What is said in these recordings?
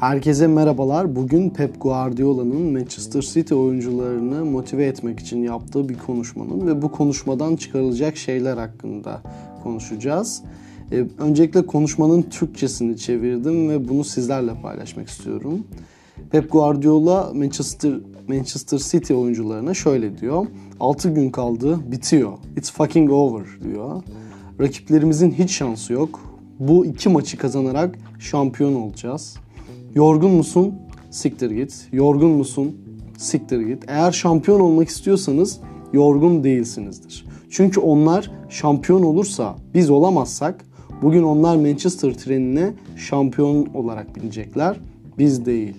Herkese merhabalar. Bugün Pep Guardiola'nın Manchester City oyuncularını motive etmek için yaptığı bir konuşmanın ve bu konuşmadan çıkarılacak şeyler hakkında konuşacağız. Ee, öncelikle konuşmanın Türkçesini çevirdim ve bunu sizlerle paylaşmak istiyorum. Pep Guardiola Manchester Manchester City oyuncularına şöyle diyor. 6 gün kaldı, bitiyor. It's fucking over diyor. Rakiplerimizin hiç şansı yok. Bu iki maçı kazanarak şampiyon olacağız. Yorgun musun? Siktir git. Yorgun musun? Siktir git. Eğer şampiyon olmak istiyorsanız yorgun değilsinizdir. Çünkü onlar şampiyon olursa biz olamazsak bugün onlar Manchester trenine şampiyon olarak binecekler. Biz değil.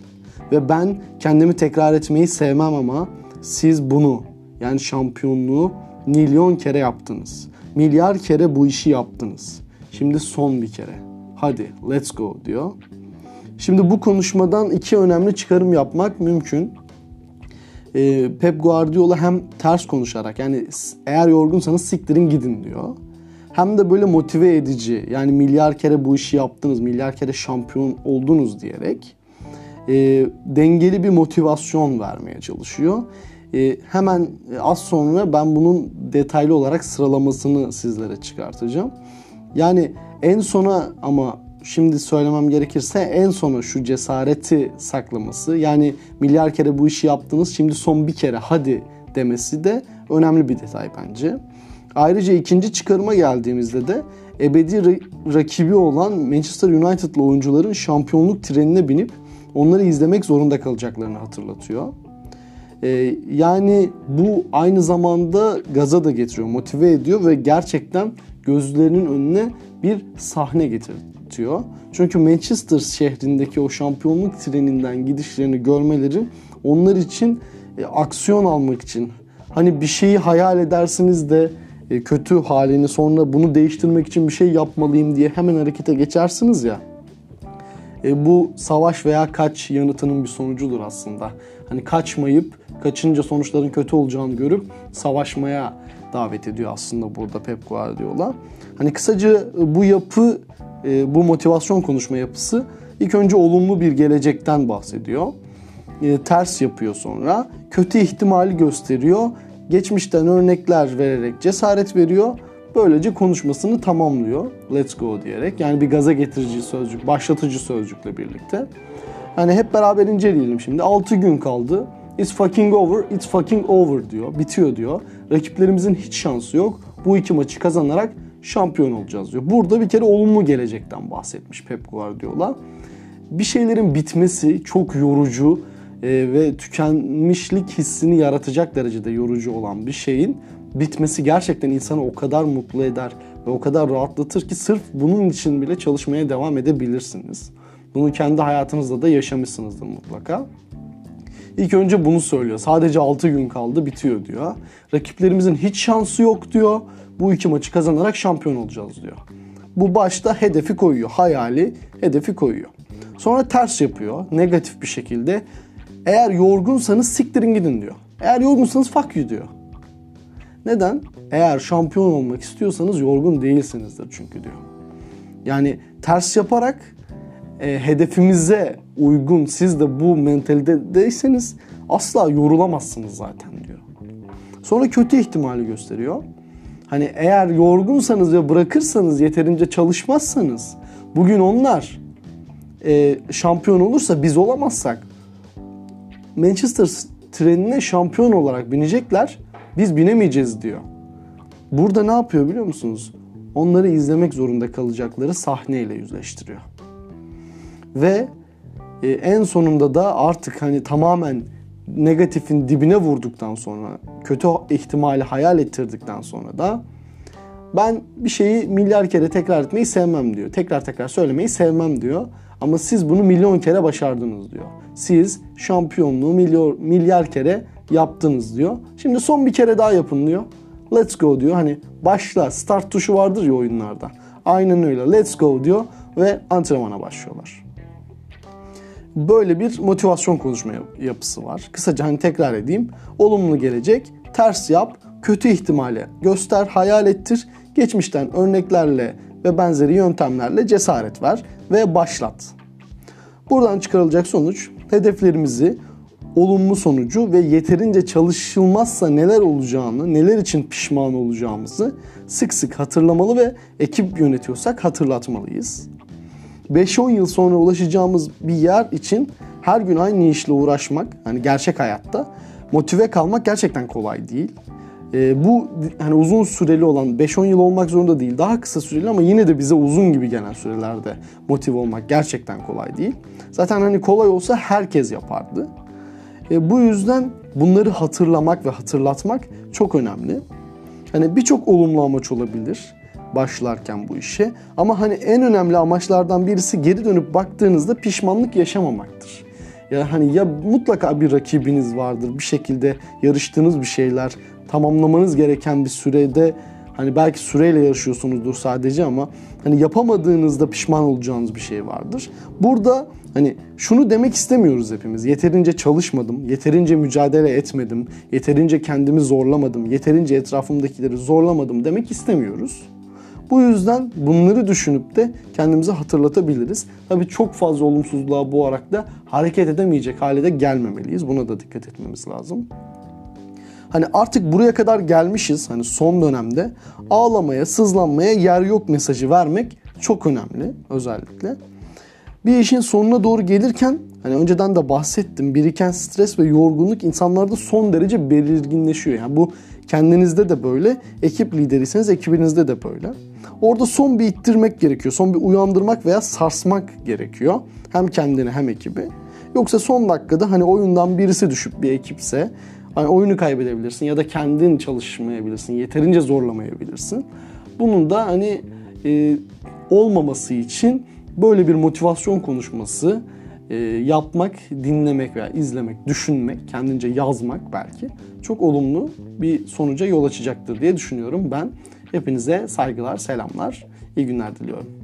Ve ben kendimi tekrar etmeyi sevmem ama siz bunu yani şampiyonluğu milyon kere yaptınız. Milyar kere bu işi yaptınız. Şimdi son bir kere. Hadi let's go diyor. Şimdi bu konuşmadan iki önemli çıkarım yapmak mümkün. Ee, Pep Guardiola hem ters konuşarak yani eğer yorgunsanız siktirin gidin diyor. Hem de böyle motive edici yani milyar kere bu işi yaptınız, milyar kere şampiyon oldunuz diyerek e, dengeli bir motivasyon vermeye çalışıyor. E, hemen az sonra ben bunun detaylı olarak sıralamasını sizlere çıkartacağım. Yani en sona ama şimdi söylemem gerekirse en sona şu cesareti saklaması yani milyar kere bu işi yaptınız şimdi son bir kere hadi demesi de önemli bir detay bence. Ayrıca ikinci çıkarıma geldiğimizde de ebedi rakibi olan Manchester United'lı oyuncuların şampiyonluk trenine binip onları izlemek zorunda kalacaklarını hatırlatıyor. Ee, yani bu aynı zamanda gaza da getiriyor, motive ediyor ve gerçekten gözlerinin önüne bir sahne getirtiyor. Çünkü Manchester şehrindeki o şampiyonluk treninden gidişlerini görmeleri onlar için e, aksiyon almak için hani bir şeyi hayal edersiniz de e, kötü halini sonra bunu değiştirmek için bir şey yapmalıyım diye hemen harekete geçersiniz ya. E, bu savaş veya kaç yanıtının bir sonucudur aslında. Hani kaçmayıp kaçınca sonuçların kötü olacağını görüp savaşmaya davet ediyor aslında burada Pep Guardiola. Hani kısaca bu yapı, e, bu motivasyon konuşma yapısı ilk önce olumlu bir gelecekten bahsediyor. E, ters yapıyor sonra. Kötü ihtimali gösteriyor. Geçmişten örnekler vererek cesaret veriyor. Böylece konuşmasını tamamlıyor. Let's go diyerek. Yani bir gaza getirici sözcük, başlatıcı sözcükle birlikte. Yani hep beraber inceleyelim şimdi. 6 gün kaldı. It's fucking over, it's fucking over diyor. Bitiyor diyor. Rakiplerimizin hiç şansı yok. Bu iki maçı kazanarak şampiyon olacağız diyor. Burada bir kere olumlu gelecekten bahsetmiş Pep Guardiola. Bir şeylerin bitmesi çok yorucu e, ve tükenmişlik hissini yaratacak derecede yorucu olan bir şeyin bitmesi gerçekten insanı o kadar mutlu eder ve o kadar rahatlatır ki sırf bunun için bile çalışmaya devam edebilirsiniz. Bunu kendi hayatınızda da yaşamışsınızdır mutlaka. İlk önce bunu söylüyor. Sadece 6 gün kaldı bitiyor diyor. Rakiplerimizin hiç şansı yok diyor. Bu iki maçı kazanarak şampiyon olacağız diyor. Bu başta hedefi koyuyor. Hayali hedefi koyuyor. Sonra ters yapıyor. Negatif bir şekilde. Eğer yorgunsanız siktirin gidin diyor. Eğer yorgunsanız fuck you diyor. Neden? Eğer şampiyon olmak istiyorsanız yorgun değilsinizdir çünkü diyor. Yani ters yaparak e, hedefimize uygun siz de bu mentalitedeyseniz asla yorulamazsınız zaten diyor. Sonra kötü ihtimali gösteriyor. Hani eğer yorgunsanız ve bırakırsanız yeterince çalışmazsanız bugün onlar e, şampiyon olursa biz olamazsak Manchester trenine şampiyon olarak binecekler biz binemeyeceğiz diyor. Burada ne yapıyor biliyor musunuz? Onları izlemek zorunda kalacakları sahneyle yüzleştiriyor. Ve e, en sonunda da artık hani tamamen negatifin dibine vurduktan sonra, kötü ihtimali hayal ettirdikten sonra da ben bir şeyi milyar kere tekrar etmeyi sevmem diyor. Tekrar tekrar söylemeyi sevmem diyor. Ama siz bunu milyon kere başardınız diyor. Siz şampiyonluğu milyar, milyar kere yaptınız diyor. Şimdi son bir kere daha yapın diyor. Let's go diyor. Hani başla start tuşu vardır ya oyunlarda. Aynen öyle. Let's go diyor ve antrenmana başlıyorlar. Böyle bir motivasyon konuşma yapısı var. Kısaca hani tekrar edeyim. Olumlu gelecek, ters yap, kötü ihtimali göster, hayal ettir. Geçmişten örneklerle ve benzeri yöntemlerle cesaret ver ve başlat. Buradan çıkarılacak sonuç hedeflerimizi olumlu sonucu ve yeterince çalışılmazsa neler olacağını, neler için pişman olacağımızı sık sık hatırlamalı ve ekip yönetiyorsak hatırlatmalıyız. 5-10 yıl sonra ulaşacağımız bir yer için her gün aynı işle uğraşmak, hani gerçek hayatta motive kalmak gerçekten kolay değil. E, bu hani uzun süreli olan 5-10 yıl olmak zorunda değil. Daha kısa süreli ama yine de bize uzun gibi gelen sürelerde motive olmak gerçekten kolay değil. Zaten hani kolay olsa herkes yapardı. E, bu yüzden bunları hatırlamak ve hatırlatmak çok önemli. Hani birçok olumlu amaç olabilir başlarken bu işe. Ama hani en önemli amaçlardan birisi geri dönüp baktığınızda pişmanlık yaşamamaktır. Ya hani ya mutlaka bir rakibiniz vardır. Bir şekilde yarıştığınız bir şeyler, tamamlamanız gereken bir sürede hani belki süreyle yarışıyorsunuzdur sadece ama hani yapamadığınızda pişman olacağınız bir şey vardır. Burada hani şunu demek istemiyoruz hepimiz. Yeterince çalışmadım, yeterince mücadele etmedim, yeterince kendimi zorlamadım, yeterince etrafımdakileri zorlamadım demek istemiyoruz. Bu yüzden bunları düşünüp de kendimize hatırlatabiliriz. Tabii çok fazla olumsuzluğa boğarak da hareket edemeyecek hale de gelmemeliyiz. Buna da dikkat etmemiz lazım. Hani artık buraya kadar gelmişiz hani son dönemde ağlamaya, sızlanmaya yer yok mesajı vermek çok önemli özellikle. Bir işin sonuna doğru gelirken hani önceden de bahsettim biriken stres ve yorgunluk insanlarda son derece belirginleşiyor. Yani bu kendinizde de böyle, ekip lideriyseniz ekibinizde de böyle. Orada son bir ittirmek gerekiyor. Son bir uyandırmak veya sarsmak gerekiyor. Hem kendini hem ekibi. Yoksa son dakikada hani oyundan birisi düşüp bir ekipse hani oyunu kaybedebilirsin ya da kendin çalışmayabilirsin. Yeterince zorlamayabilirsin. Bunun da hani e, olmaması için böyle bir motivasyon konuşması e, yapmak, dinlemek veya izlemek, düşünmek, kendince yazmak belki çok olumlu bir sonuca yol açacaktır diye düşünüyorum ben. Hepinize saygılar, selamlar, iyi günler diliyorum.